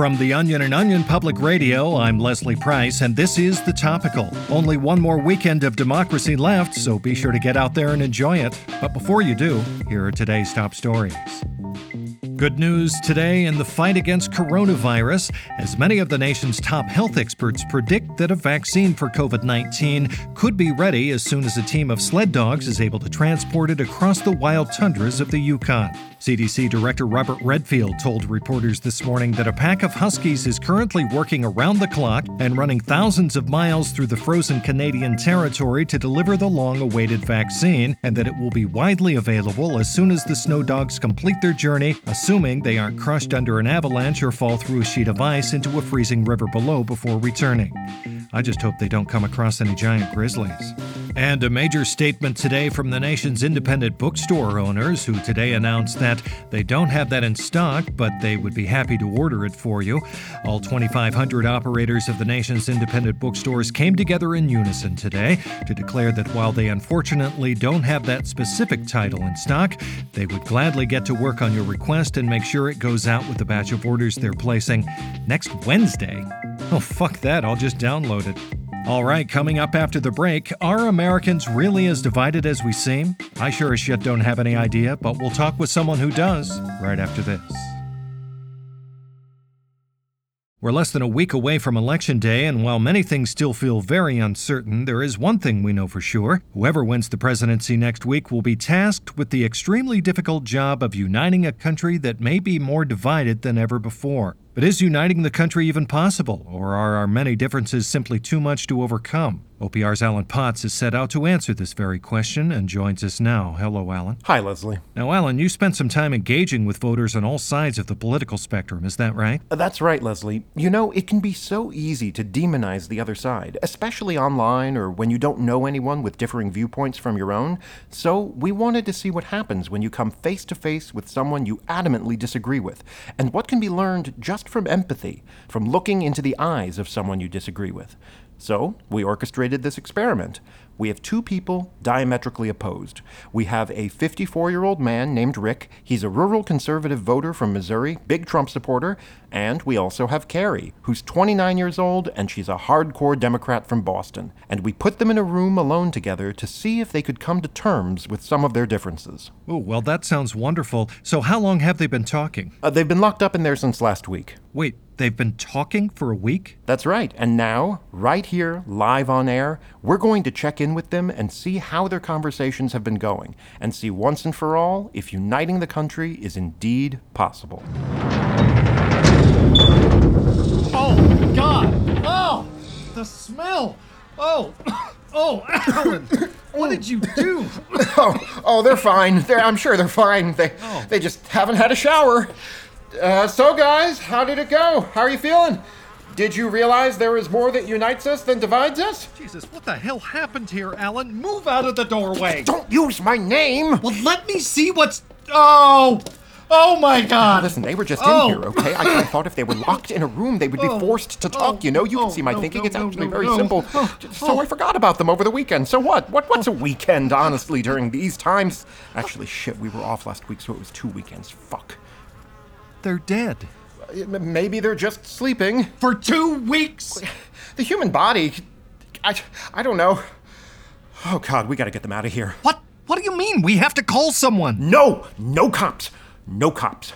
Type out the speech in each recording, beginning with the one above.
From The Onion and Onion Public Radio, I'm Leslie Price, and this is The Topical. Only one more weekend of democracy left, so be sure to get out there and enjoy it. But before you do, here are today's top stories. Good news today in the fight against coronavirus, as many of the nation's top health experts predict that a vaccine for COVID 19 could be ready as soon as a team of sled dogs is able to transport it across the wild tundras of the Yukon. CDC Director Robert Redfield told reporters this morning that a pack of huskies is currently working around the clock and running thousands of miles through the frozen Canadian territory to deliver the long awaited vaccine, and that it will be widely available as soon as the snow dogs complete their journey, assuming they aren't crushed under an avalanche or fall through a sheet of ice into a freezing river below before returning. I just hope they don't come across any giant grizzlies. And a major statement today from the nation's independent bookstore owners, who today announced that they don't have that in stock, but they would be happy to order it for you. All 2,500 operators of the nation's independent bookstores came together in unison today to declare that while they unfortunately don't have that specific title in stock, they would gladly get to work on your request and make sure it goes out with the batch of orders they're placing next Wednesday. Oh, fuck that, I'll just download it. All right, coming up after the break, are Americans really as divided as we seem? I sure as shit don't have any idea, but we'll talk with someone who does right after this. We're less than a week away from Election Day, and while many things still feel very uncertain, there is one thing we know for sure. Whoever wins the presidency next week will be tasked with the extremely difficult job of uniting a country that may be more divided than ever before. But is uniting the country even possible, or are our many differences simply too much to overcome? OPR's Alan Potts is set out to answer this very question and joins us now. Hello, Alan. Hi, Leslie. Now, Alan, you spent some time engaging with voters on all sides of the political spectrum, is that right? Uh, That's right, Leslie. You know, it can be so easy to demonize the other side, especially online or when you don't know anyone with differing viewpoints from your own. So, we wanted to see what happens when you come face to face with someone you adamantly disagree with, and what can be learned just from empathy, from looking into the eyes of someone you disagree with. So, we orchestrated this experiment. We have two people diametrically opposed. We have a 54 year old man named Rick. He's a rural conservative voter from Missouri, big Trump supporter. And we also have Carrie, who's 29 years old and she's a hardcore Democrat from Boston. And we put them in a room alone together to see if they could come to terms with some of their differences. Oh, well, that sounds wonderful. So, how long have they been talking? Uh, they've been locked up in there since last week. Wait, they've been talking for a week? That's right. And now, right here, live on air, we're going to check in with them and see how their conversations have been going, and see once and for all if uniting the country is indeed possible. Oh, God! Oh, the smell! Oh, oh, Alan! What did you do? Oh, oh, they're fine. They're, I'm sure they're fine. They, oh. they just haven't had a shower. Uh, so, guys, how did it go? How are you feeling? Did you realize there is more that unites us than divides us? Jesus, what the hell happened here, Alan? Move out of the doorway! Don't use my name. Well, let me see what's. Oh! Oh my God! Listen, they were just Oh. in here, okay? I, I thought if they were locked in a room, they would be Oh. forced to talk. Oh. You know, you Oh, can see my no, thinking. no, it's actually no, very simple. Oh, So I forgot about them over the weekend. So what? What? What's a weekend, honestly, during these times? Actually, shit, we were off last week, so it was two weekends. Fuck. They're dead. Maybe they're just sleeping. For two weeks! The human body. I, I don't know. Oh, God, we gotta get them out of here. What? What do you mean? We have to call someone. No! No cops! No cops.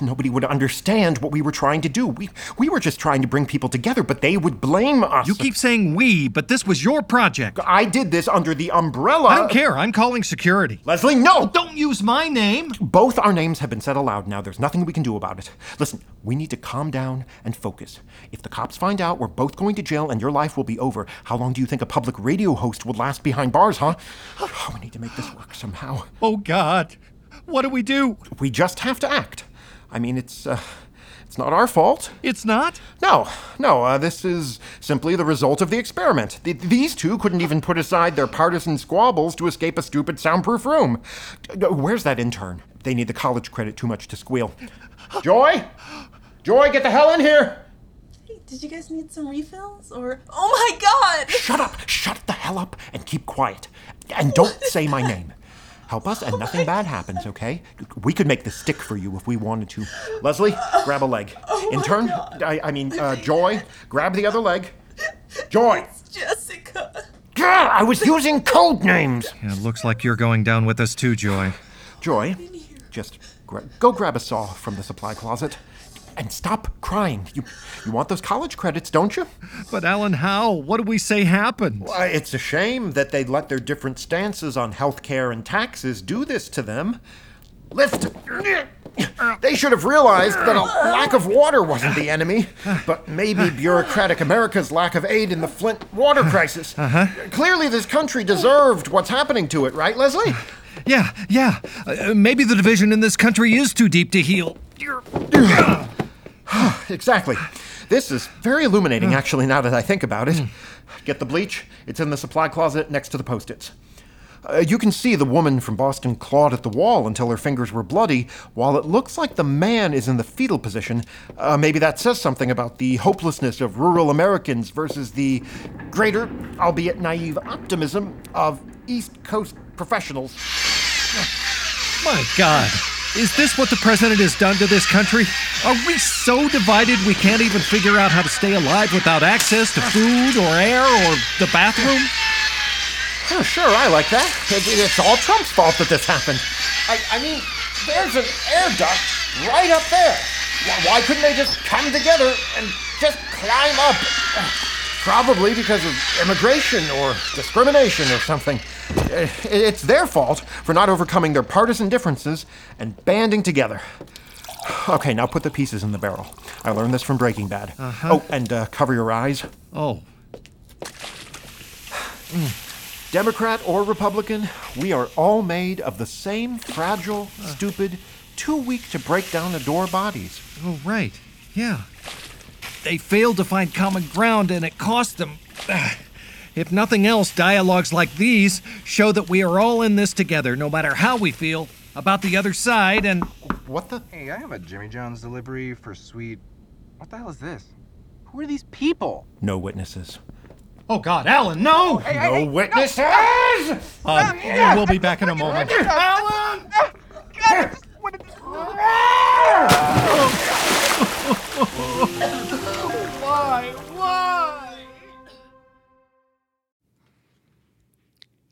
Nobody would understand what we were trying to do. We, we were just trying to bring people together, but they would blame us. You keep saying we, but this was your project. I did this under the umbrella. I don't care. I'm calling security. Leslie, no! Don't use my name! Both our names have been said aloud now. There's nothing we can do about it. Listen, we need to calm down and focus. If the cops find out we're both going to jail and your life will be over, how long do you think a public radio host will last behind bars, huh? Oh, we need to make this work somehow. Oh, God. What do we do? We just have to act. I mean, it's uh, it's not our fault. It's not? No, no. Uh, this is simply the result of the experiment. Th- these two couldn't even put aside their partisan squabbles to escape a stupid soundproof room. Uh, Where's that intern? They need the college credit too much to squeal. Joy, Joy, get the hell in here! Hey, did you guys need some refills? Or. Oh my god! Shut up! Shut the hell up and keep quiet. And don't say my name. Help us, and nothing bad happens, okay? We could make the stick for you if we wanted to. Leslie, grab a leg. Intern, I, I mean, uh, Joy, grab the other leg. Joy! Jessica. Gah, I was using code names! Yeah, it looks like you're going down with us too, Joy. Joy, just gra- go grab a saw from the supply closet. And stop crying. You, you want those college credits, don't you? But Alan, how? What do we say happened? Why, it's a shame that they let their different stances on health care and taxes do this to them. Lift! They should have realized that a lack of water wasn't the enemy, but maybe bureaucratic America's lack of aid in the Flint water crisis. Uh-huh. Clearly, this country deserved what's happening to it, right, Leslie? Yeah, yeah. Uh, maybe the division in this country is too deep to heal. Exactly. This is very illuminating, actually, now that I think about it. Get the bleach. It's in the supply closet next to the post its. Uh, you can see the woman from Boston clawed at the wall until her fingers were bloody, while it looks like the man is in the fetal position. Uh, maybe that says something about the hopelessness of rural Americans versus the greater, albeit naive, optimism of East Coast professionals. My God. Is this what the president has done to this country? Are we so divided we can't even figure out how to stay alive without access to food or air or the bathroom? Oh, sure, I like that. It- it's all Trump's fault that this happened. I, I mean, there's an air duct right up there. Why couldn't they just come together and just climb up? Probably because of immigration or discrimination or something. Uh, It's their fault for not overcoming their partisan differences and banding together. Okay, now put the pieces in the barrel. I learned this from Breaking Bad. Oh, and uh, cover your eyes. Oh, Democrat or Republican, we are all made of the same fragile, stupid, too weak to break down the door bodies. oh, right. Yeah. They failed to find common ground and it cost them. If nothing else, dialogues like these show that we are all in this together, no matter how we feel about the other side, and What the? Hey, I have a Jimmy John's delivery for sweet. What the hell is this? Who are these people? No witnesses. Oh God, Alan, no! No witnesses! Uh, we'll be back in a moment. Alan! God,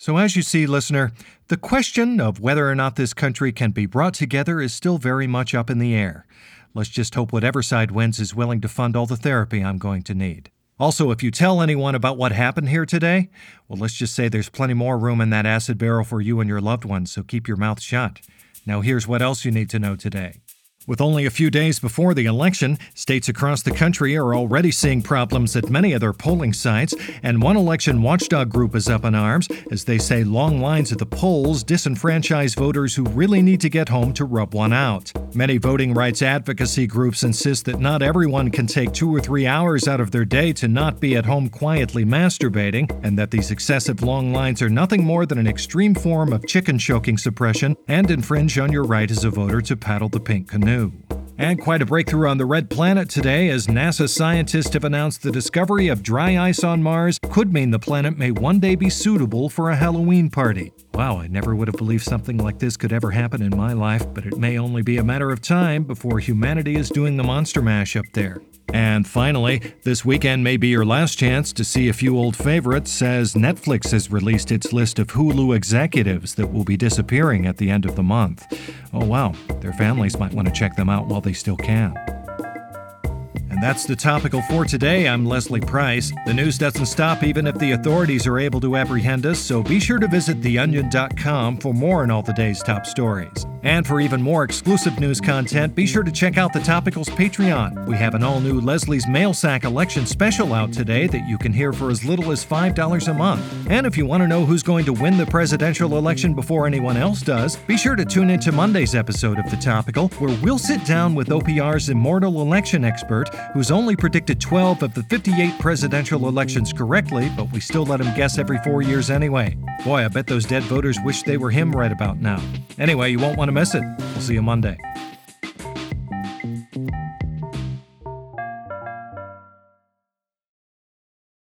So, as you see, listener, the question of whether or not this country can be brought together is still very much up in the air. Let's just hope whatever side wins is willing to fund all the therapy I'm going to need. Also, if you tell anyone about what happened here today, well, let's just say there's plenty more room in that acid barrel for you and your loved ones, so keep your mouth shut. Now, here's what else you need to know today. With only a few days before the election, states across the country are already seeing problems at many of their polling sites, and one election watchdog group is up in arms as they say long lines at the polls disenfranchise voters who really need to get home to rub one out. Many voting rights advocacy groups insist that not everyone can take two or three hours out of their day to not be at home quietly masturbating, and that these excessive long lines are nothing more than an extreme form of chicken choking suppression and infringe on your right as a voter to paddle the pink canoe. No. And quite a breakthrough on the red planet today as NASA scientists have announced the discovery of dry ice on Mars could mean the planet may one day be suitable for a Halloween party. Wow, I never would have believed something like this could ever happen in my life, but it may only be a matter of time before humanity is doing the monster mash up there. And finally, this weekend may be your last chance to see a few old favorites as Netflix has released its list of Hulu executives that will be disappearing at the end of the month. Oh, wow, their families might want to check them out while they still can. And that's the topical for today. I'm Leslie Price. The news doesn't stop even if the authorities are able to apprehend us, so be sure to visit theonion.com for more on all the day's top stories. And for even more exclusive news content, be sure to check out the Topicals Patreon. We have an all new Leslie's Mail Sack election special out today that you can hear for as little as $5 a month. And if you want to know who's going to win the presidential election before anyone else does, be sure to tune into Monday's episode of The Topical, where we'll sit down with OPR's immortal election expert, who's only predicted 12 of the 58 presidential elections correctly, but we still let him guess every four years anyway. Boy, I bet those dead voters wish they were him right about now. Anyway, you won't want to miss it. We'll see you Monday.